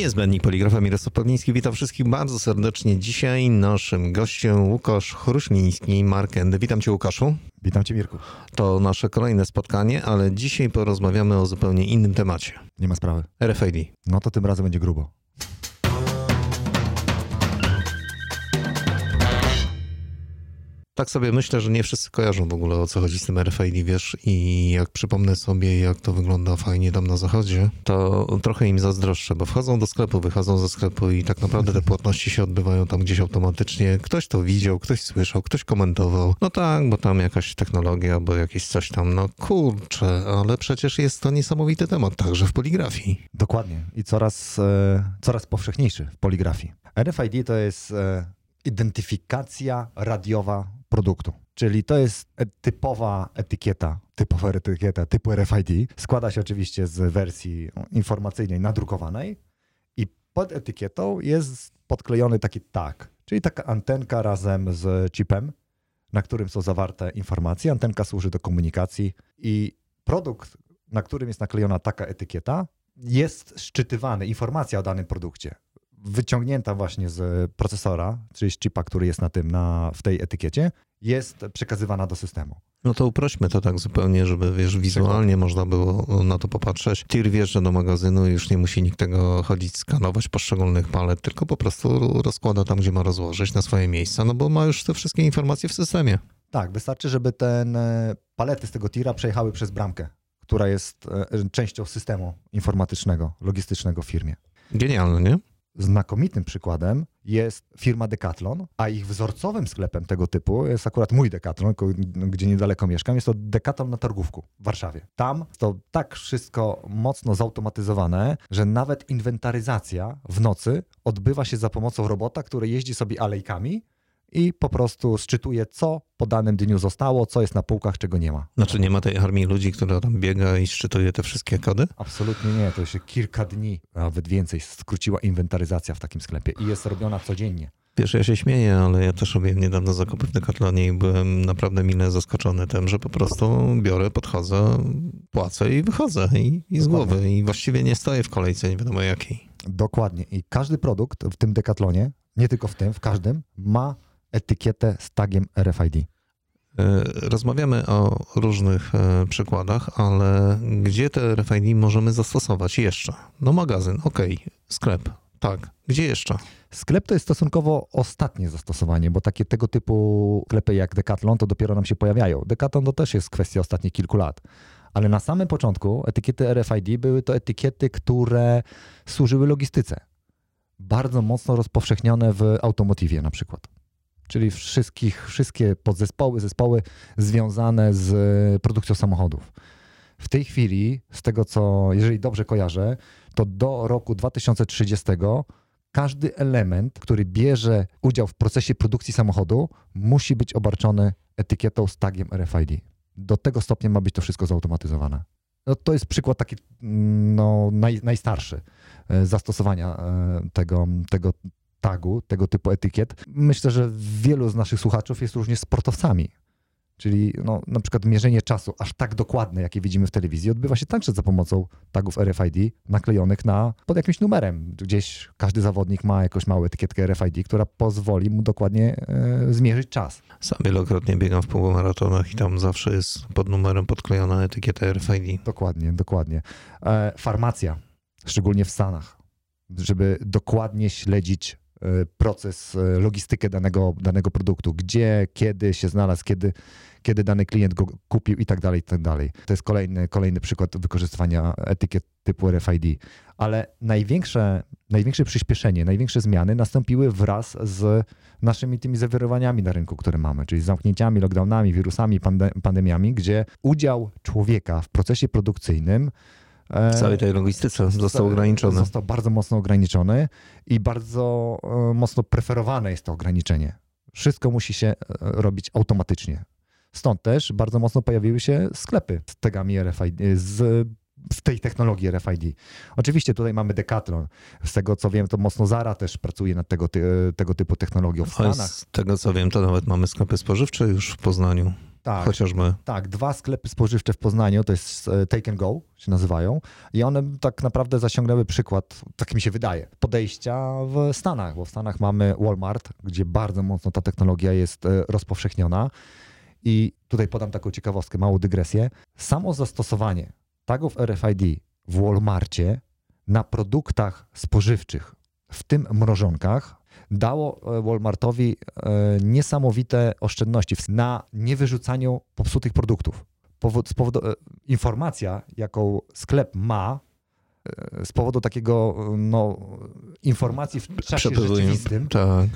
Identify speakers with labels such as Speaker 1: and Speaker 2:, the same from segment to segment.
Speaker 1: Niezbędnik poligrafa Mirosław Pawliński. Witam wszystkich bardzo serdecznie. Dzisiaj naszym gościem Łukasz Chruśliński, Markendy. Witam cię Łukaszu.
Speaker 2: Witam cię Mirku.
Speaker 1: To nasze kolejne spotkanie, ale dzisiaj porozmawiamy o zupełnie innym temacie.
Speaker 2: Nie ma sprawy.
Speaker 1: RFID.
Speaker 2: No to tym razem będzie grubo.
Speaker 1: Tak sobie myślę, że nie wszyscy kojarzą w ogóle o co chodzi z tym RFID, wiesz, i jak przypomnę sobie, jak to wygląda fajnie tam na zachodzie, to trochę im zazdroszczę, bo wchodzą do sklepu, wychodzą ze sklepu i tak naprawdę te płatności się odbywają tam gdzieś automatycznie. Ktoś to widział, ktoś słyszał, ktoś komentował. No tak, bo tam jakaś technologia, bo jakieś coś tam, no kurczę, ale przecież jest to niesamowity temat także w poligrafii.
Speaker 2: Dokładnie. I coraz, e, coraz powszechniejszy w poligrafii. RFID to jest e, identyfikacja radiowa produktu. Czyli to jest e- typowa etykieta, typowa etykieta typu RFID. Składa się oczywiście z wersji informacyjnej nadrukowanej i pod etykietą jest podklejony taki tag, czyli taka antenka razem z chipem, na którym są zawarte informacje. Antenka służy do komunikacji i produkt, na którym jest naklejona taka etykieta, jest szczytywany, informacja o danym produkcie wyciągnięta właśnie z procesora, czyli z chipa, który jest na tym, na, w tej etykiecie, jest przekazywana do systemu.
Speaker 1: No to uprośmy to tak zupełnie, żeby wiesz, wizualnie można było na to popatrzeć. Tir wjeżdża do magazynu i już nie musi nikt tego chodzić, skanować poszczególnych palet, tylko po prostu rozkłada tam, gdzie ma rozłożyć na swoje miejsca, no bo ma już te wszystkie informacje w systemie.
Speaker 2: Tak, wystarczy, żeby ten e, palety z tego tira przejechały przez bramkę, która jest e, częścią systemu informatycznego, logistycznego w firmie.
Speaker 1: Genialne, nie?
Speaker 2: Znakomitym przykładem jest firma Decathlon, a ich wzorcowym sklepem tego typu jest akurat mój Decathlon, gdzie niedaleko mieszkam. Jest to Decathlon na Targówku w Warszawie. Tam to tak wszystko mocno zautomatyzowane, że nawet inwentaryzacja w nocy odbywa się za pomocą robota, który jeździ sobie alejkami i po prostu szczytuje, co po danym dniu zostało, co jest na półkach, czego nie ma.
Speaker 1: Znaczy nie ma tej armii ludzi, która tam biega i szczytuje te wszystkie kody?
Speaker 2: Absolutnie nie. To się kilka dni, nawet więcej, skróciła inwentaryzacja w takim sklepie i jest robiona codziennie.
Speaker 1: Wiesz, ja się śmieję, ale ja też robiłem niedawno zakupy w Decathlonie i byłem naprawdę mile zaskoczony tym, że po prostu biorę, podchodzę, płacę i wychodzę i, i z głowy i właściwie nie stoję w kolejce, nie wiadomo jakiej.
Speaker 2: Dokładnie. I każdy produkt w tym Decathlonie, nie tylko w tym, w każdym, ma etykietę z tagiem RFID. E,
Speaker 1: rozmawiamy o różnych e, przykładach, ale gdzie te RFID możemy zastosować jeszcze? No magazyn, ok, sklep, tak. Gdzie jeszcze?
Speaker 2: Sklep to jest stosunkowo ostatnie zastosowanie, bo takie tego typu sklepy jak Decathlon to dopiero nam się pojawiają. Decathlon to też jest kwestia ostatnich kilku lat. Ale na samym początku etykiety RFID były to etykiety, które służyły logistyce. Bardzo mocno rozpowszechnione w automotywie na przykład czyli wszystkich, wszystkie podzespoły, zespoły związane z produkcją samochodów. W tej chwili, z tego co, jeżeli dobrze kojarzę, to do roku 2030 każdy element, który bierze udział w procesie produkcji samochodu, musi być obarczony etykietą z tagiem RFID. Do tego stopnia ma być to wszystko zautomatyzowane. No, to jest przykład taki no, naj, najstarszy e, zastosowania e, tego, tego, tagu, tego typu etykiet. Myślę, że wielu z naszych słuchaczów jest również sportowcami. Czyli no, na przykład mierzenie czasu aż tak dokładne, jakie widzimy w telewizji, odbywa się także za pomocą tagów RFID naklejonych na, pod jakimś numerem. Gdzieś każdy zawodnik ma jakąś małą etykietkę RFID, która pozwoli mu dokładnie e, zmierzyć czas.
Speaker 1: Sam wielokrotnie biegam w półmaratonach i tam zawsze jest pod numerem podklejona etykieta RFID.
Speaker 2: Dokładnie, dokładnie. E, farmacja, szczególnie w Stanach, żeby dokładnie śledzić proces, e, logistykę danego, danego produktu, gdzie, kiedy się znalazł, kiedy, kiedy dany klient go kupił i tak dalej, i tak dalej. To jest kolejny, kolejny przykład wykorzystywania etykiet typu RFID. Ale największe, największe przyspieszenie, największe zmiany nastąpiły wraz z naszymi tymi zawirowaniami na rynku, które mamy, czyli zamknięciami, lockdownami, wirusami, pandemiami, gdzie udział człowieka w procesie produkcyjnym
Speaker 1: w całej tej logistyce został ograniczony.
Speaker 2: Został bardzo mocno ograniczony i bardzo e, mocno preferowane jest to ograniczenie. Wszystko musi się e, robić automatycznie. Stąd też bardzo mocno pojawiły się sklepy z tagami RFID, z, w tej technologii RFID. Oczywiście tutaj mamy Decathlon. Z tego co wiem, to mocno Zara też pracuje nad tego, ty, tego typu technologią w Stanach.
Speaker 1: Z tego co wiem, to nawet mamy sklepy spożywcze już w Poznaniu.
Speaker 2: Tak.
Speaker 1: chociażby.
Speaker 2: Tak, dwa sklepy spożywcze w Poznaniu, to jest e, Take and Go się nazywają i one tak naprawdę zasiągnęły przykład, tak mi się wydaje, podejścia w Stanach, bo w Stanach mamy Walmart, gdzie bardzo mocno ta technologia jest e, rozpowszechniona i tutaj podam taką ciekawostkę, małą dygresję. Samo zastosowanie tagów RFID w Walmarcie na produktach spożywczych, w tym mrożonkach, dało e, Walmartowi e, niesamowite oszczędności na niewyrzucaniu popsutych produktów. E, informacja, jaką sklep ma, z powodu takiego no, informacji w czasie rzeczywistym,
Speaker 1: Tak.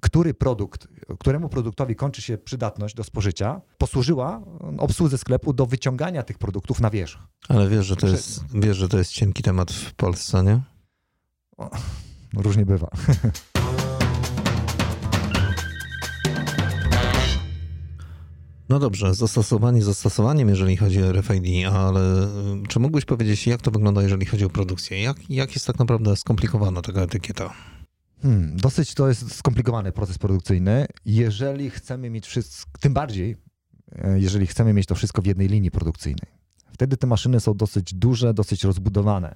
Speaker 2: który produkt, któremu produktowi kończy się przydatność do spożycia, posłużyła obsłudze sklepu do wyciągania tych produktów na wierzch.
Speaker 1: Ale wiesz, że to jest, wiesz, że to jest cienki temat w Polsce, nie?
Speaker 2: Różnie bywa.
Speaker 1: No dobrze, zastosowanie zastosowaniem, jeżeli chodzi o RFID, ale y, czy mógłbyś powiedzieć, jak to wygląda, jeżeli chodzi o produkcję? Jak, jak jest tak naprawdę skomplikowana taka etykieta?
Speaker 2: Hmm, dosyć to jest skomplikowany proces produkcyjny. Jeżeli chcemy mieć wszystko, tym bardziej, e, jeżeli chcemy mieć to wszystko w jednej linii produkcyjnej. Wtedy te maszyny są dosyć duże, dosyć rozbudowane.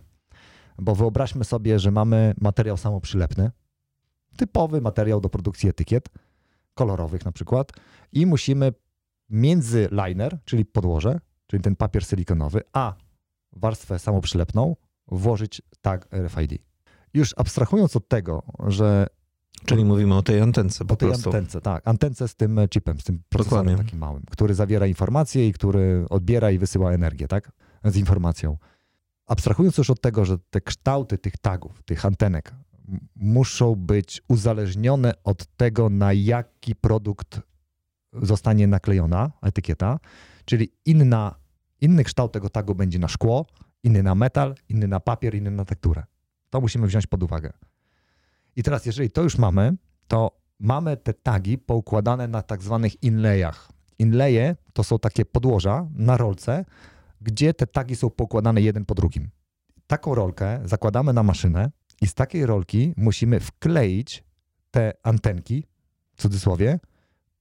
Speaker 2: Bo wyobraźmy sobie, że mamy materiał samoprzylepny, typowy materiał do produkcji etykiet, kolorowych na przykład, i musimy między liner, czyli podłoże, czyli ten papier silikonowy, a warstwę samoprzylepną włożyć tag RFID. Już abstrahując od tego, że
Speaker 1: Czyli mówimy o tej antence po
Speaker 2: po tej
Speaker 1: prostu.
Speaker 2: antence, tak, antence z tym chipem, z tym procesorem
Speaker 1: Dokładnie.
Speaker 2: takim małym, który zawiera informacje i który odbiera i wysyła energię, tak, z informacją. Abstrahując już od tego, że te kształty tych tagów, tych antenek muszą być uzależnione od tego, na jaki produkt zostanie naklejona etykieta, czyli inna, inny kształt tego tagu będzie na szkło, inny na metal, inny na papier, inny na tekturę. To musimy wziąć pod uwagę. I teraz, jeżeli to już mamy, to mamy te tagi poukładane na tak zwanych inlayach. Inlaye to są takie podłoża na rolce, gdzie te tagi są pokładane jeden po drugim. Taką rolkę zakładamy na maszynę i z takiej rolki musimy wkleić te antenki, w cudzysłowie,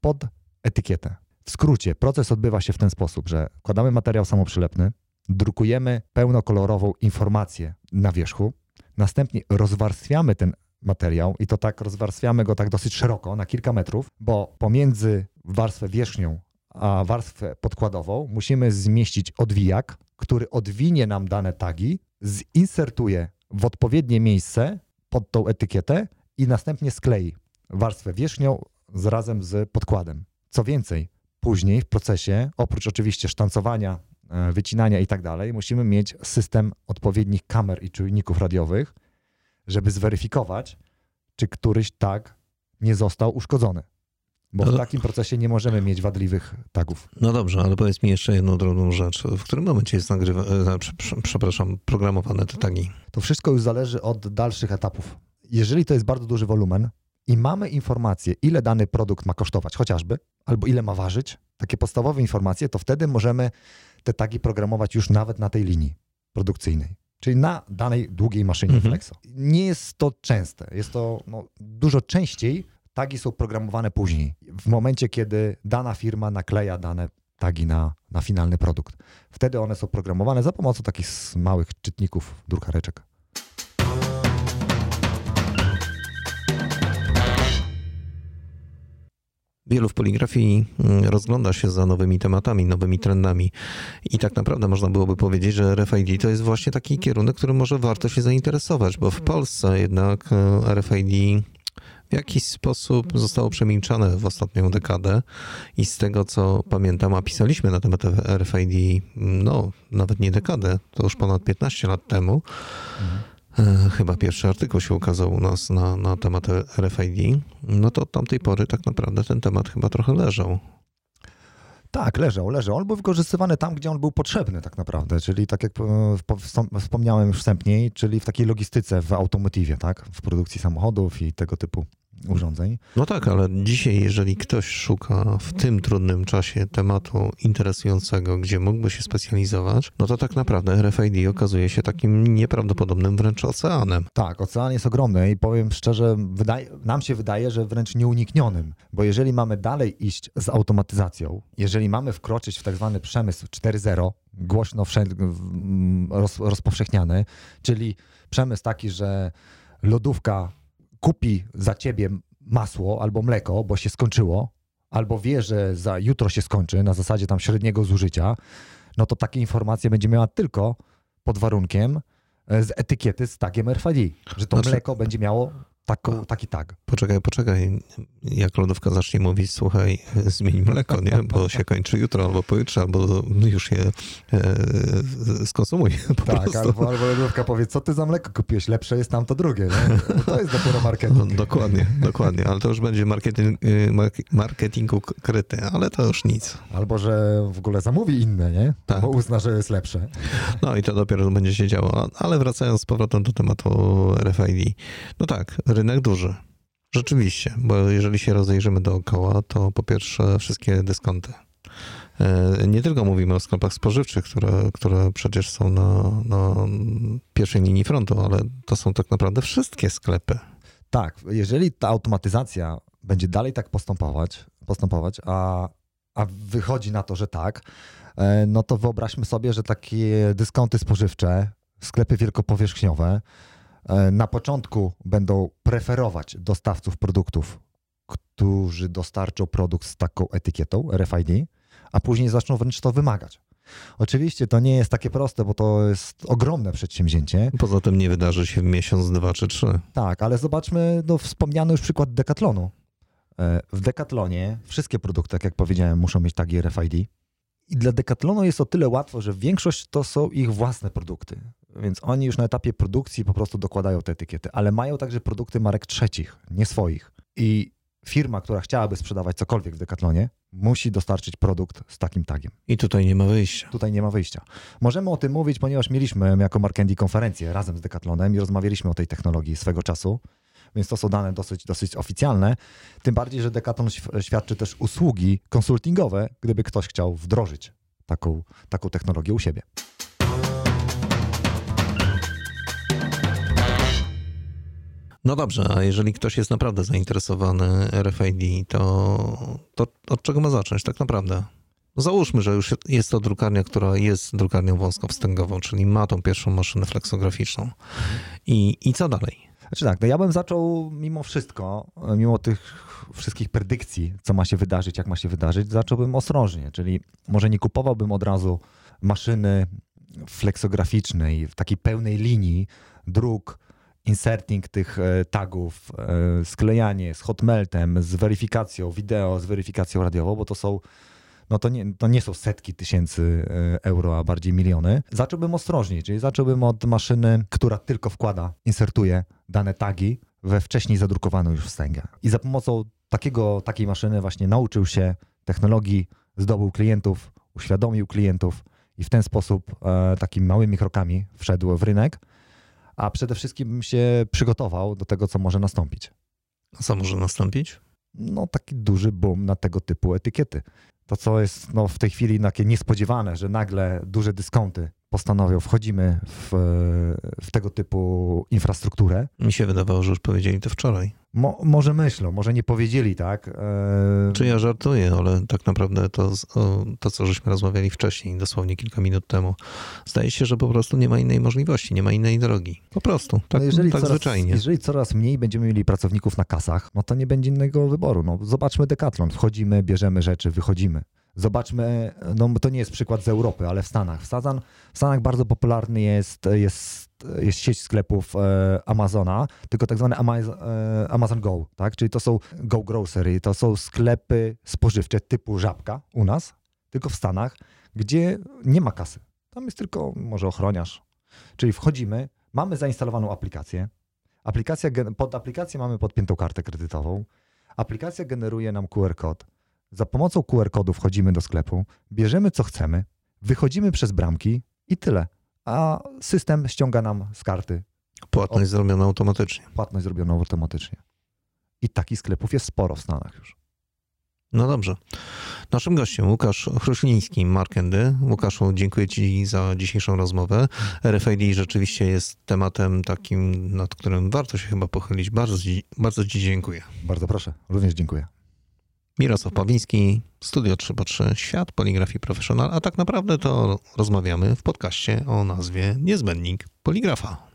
Speaker 2: pod etykietę. W skrócie, proces odbywa się w ten sposób, że wkładamy materiał samoprzylepny, drukujemy pełnokolorową informację na wierzchu, następnie rozwarstwiamy ten materiał i to tak rozwarstwiamy go tak dosyć szeroko, na kilka metrów, bo pomiędzy warstwę wierzchnią a warstwę podkładową musimy zmieścić odwijak, który odwinie nam dane tagi, zinsertuje w odpowiednie miejsce pod tą etykietę i następnie sklei warstwę wierzchnią z, razem z podkładem. Co więcej, później w procesie, oprócz oczywiście sztancowania, e, wycinania i tak dalej, musimy mieć system odpowiednich kamer i czujników radiowych, żeby zweryfikować, czy któryś tag nie został uszkodzony. Bo w
Speaker 1: Ale-
Speaker 2: takim procesie nie możemy mieć wadliwych tagów.
Speaker 1: No dobrze, ale powiedz mi jeszcze jedną drobną rzecz. W którym momencie jest nagrywa, e, prze- przepraszam, programowane te tagi?
Speaker 2: To wszystko już zależy od dalszych etapów. Jeżeli to jest bardzo duży wolumen i mamy informację, ile dany produkt ma kosztować, chociażby, albo ile ma ważyć, takie podstawowe informacje, to wtedy możemy te tagi programować już nawet na tej linii produkcyjnej, czyli na danej długiej maszynie
Speaker 1: Mhm.
Speaker 2: Flexo. Nie jest to częste, jest to no, dużo częściej tagi są programowane później, w momencie, kiedy dana firma nakleja dane tagi na, na finalny produkt. Wtedy one są programowane za pomocą takich małych czytników drukareczek.
Speaker 1: Wielu w poligrafii mm, rozgląda się za nowymi tematami, nowymi trendami. I tak naprawdę można byłoby powiedzieć, że RFID to jest właśnie taki kierunek, którym może warto się zainteresować, bo w Polsce jednak e, RFID w jakiś sposób zostało przemilczane w ostatnią dekadę i z tego co pamiętam, a pisaliśmy na temat RFID, no nawet nie dekadę, to już ponad 15 lat temu, E, Chyba pierwszy artykuł się ukazał u nas na, na temat RFID. No to od tamtej pory tak naprawdę ten temat chyba trochę leżał.
Speaker 2: Tak, leżał, leżał. On był wykorzystywany tam, gdzie on był potrzebny tak naprawdę, czyli tak jak e, po- wspom- wspomniałem już wstępniej, czyli w takiej logistyce w automotywie, tak? W produkcji samochodów i tego typu urządzeń.
Speaker 1: No tak, ale dzisiaj, jeżeli ktoś szuka w tym trudnym czasie tematu interesującego, gdzie mógłby się specjalizować, no to tak naprawdę RFID okazuje się takim nieprawdopodobnym wręcz oceanem.
Speaker 2: Tak, ocean jest ogromny i powiem szczerze, wydaje, nam się wydaje, że wręcz nieuniknionym, bo jeżeli mamy dalej iść z automatyzacją, jeżeli mamy wkroczyć w tak zwany przemysł 4.0, głośno wszędzie roz, rozpowszechniany, czyli przemysł taki, że lodówka kupi za ciebie masło albo mleko, bo się skończyło, albo wie, że za jutro się skończy na zasadzie tam średniego zużycia, no to takie informacje będzie miała tylko pod warunkiem e, z etykiety z tagiem RFID, że to znaczy... mleko będzie miało Taką, taki tag.
Speaker 1: Poczekaj, poczekaj. Jak lodówka zacznie mówić, słuchaj, zmień mleko, nie? Bo się kończy jutro albo pojutrze, albo już je e, skonsumuj.
Speaker 2: tak, prostu. Albo, albo lodówka powie, co ty za mleko kupiłeś? Lepsze jest tam to drugie, nie? To jest dopiero marketing. No,
Speaker 1: dokładnie, dokładnie. Ale to już będzie marketing, y, marketingu kryty, ale to już nic.
Speaker 2: Albo, że w ogóle zamówi inne, nie? Tak. Bo uzna, że jest lepsze.
Speaker 1: No i to dopiero będzie się działo. Ale wracając z powrotem do tematu RFID. No tak, rynek duży. Rzeczywiście, bo jeżeli się rozejrzymy dookoła, to po pierwsze wszystkie dyskonty. E, nie tylko mówimy o sklepach spożywczych, które, które przecież są na, na pierwszej linii frontu, ale to są tak naprawdę wszystkie sklepy.
Speaker 2: Tak, jeżeli ta automatyzacja będzie dalej tak postępować, postępować a, a wychodzi na to, że tak, e, no to wyobraźmy sobie, że takie dyskonty spożywcze, sklepy wielkopowierzchniowe, na początku będą preferować dostawców produktów, którzy dostarczą produkt z taką etykietą RFID, a później zaczną wręcz to wymagać. Oczywiście to nie jest takie proste, bo to jest ogromne przedsięwzięcie.
Speaker 1: Poza tym nie wydarzy się w miesiąc, dwa czy trzy.
Speaker 2: Tak, ale zobaczmy no, wspomniany już przykład Decathlonu. E, w Decathlonie wszystkie produkty, tak jak powiedziałem, muszą mieć tagi RFID. I dla Decathlonu jest o tyle łatwo, że większość to są ich własne produkty. Więc oni już na etapie produkcji po prostu dokładają te etykiety, ale mają także produkty marek trzecich, nie swoich. I firma, która chciałaby sprzedawać cokolwiek w Decathlonie, musi dostarczyć produkt z takim tagiem.
Speaker 1: I tutaj nie ma wyjścia.
Speaker 2: Tutaj nie ma wyjścia. Możemy o tym mówić, ponieważ mieliśmy jako Markendi konferencję razem z Decathlonem i rozmawialiśmy o tej technologii swego czasu, więc to są dane dosyć, dosyć oficjalne. Tym bardziej, że Decathlon świadczy też usługi konsultingowe, gdyby ktoś chciał wdrożyć taką, taką technologię u siebie.
Speaker 1: No dobrze, a jeżeli ktoś jest naprawdę zainteresowany RFID, to, to od czego ma zacząć tak naprawdę? No załóżmy, że już jest to drukarnia, która jest drukarnią wąskowstęgową, czyli ma tą pierwszą maszynę fleksograficzną. I, i co dalej?
Speaker 2: Znaczy tak, no ja bym zaczął mimo wszystko, mimo tych wszystkich predykcji, co ma się wydarzyć, jak ma się wydarzyć, zacząłbym ostrożnie, czyli może nie kupowałbym od razu maszyny fleksograficznej w takiej pełnej linii druk inserting tych e, tagów, e, sklejanie z hotmeltem, z weryfikacją wideo, z weryfikacją radiową, bo to są no to nie, to nie są setki tysięcy e, euro, a bardziej miliony. Zacząłbym ostrożniej, czyli zacząłbym od maszyny, która tylko wkłada, insertuje dane tagi we wcześniej zadrukowaną już wstęgę. I za pomocą takiego, takiej maszyny właśnie nauczył się technologii, zdobył klientów, uświadomił klientów i w ten sposób e, takimi małymi krokami wszedł w rynek a przede wszystkim bym się przygotował do tego, co może nastąpić.
Speaker 1: A co może nastąpić?
Speaker 2: No, taki duży boom na tego typu etykiety. To, co jest no, w tej chwili takie niespodziewane, że nagle duże dyskonty postanowią, wchodzimy w, w tego typu infrastrukturę.
Speaker 1: Mi się wydawało, że już powiedzieli to wczoraj.
Speaker 2: Mo, może myślą, może nie powiedzieli tak. E...
Speaker 1: Czy ja żartuję, ale tak naprawdę to, to, co żeśmy rozmawiali wcześniej, dosłownie kilka minut temu, zdaje się, że po prostu nie ma innej możliwości, nie ma innej drogi. Po prostu, tak, no jeżeli tak
Speaker 2: coraz,
Speaker 1: zwyczajnie.
Speaker 2: Jeżeli coraz mniej będziemy mieli pracowników na kasach, no to nie będzie innego wyboru. No, zobaczmy Decathlon. Wchodzimy, bierzemy rzeczy, wychodzimy. Zobaczmy, no to nie jest przykład z Europy, ale w Stanach. W Stanach, bardzo popularny jest, jest, jest sieć sklepów e, Amazona, tylko tak Amazon, e, Amazon Go, tak? Czyli to są Go Grocery, to są sklepy spożywcze typu Żabka u nas, tylko w Stanach, gdzie nie ma kasy. Tam jest tylko może ochroniarz. Czyli wchodzimy, mamy zainstalowaną aplikację. Aplikacja, pod aplikację mamy podpiętą kartę kredytową. Aplikacja generuje nam QR kod za pomocą QR kodu wchodzimy do sklepu, bierzemy co chcemy, wychodzimy przez bramki i tyle. A system ściąga nam z karty.
Speaker 1: Płatność o, zrobiona automatycznie.
Speaker 2: Płatność zrobiona automatycznie. I takich sklepów jest sporo w Stanach już.
Speaker 1: No dobrze. Naszym gościem Łukasz Chruśliński, Markendy. Łukaszu, dziękuję Ci za dzisiejszą rozmowę. RFID rzeczywiście jest tematem takim, nad którym warto się chyba pochylić. Bardzo bardzo ci dziękuję.
Speaker 2: Bardzo proszę, również dziękuję.
Speaker 1: Mirosław Pawliński, Studio 3x3, Świat Poligrafii Professional, a tak naprawdę to rozmawiamy w podcaście o nazwie Niezbędnik Poligrafa.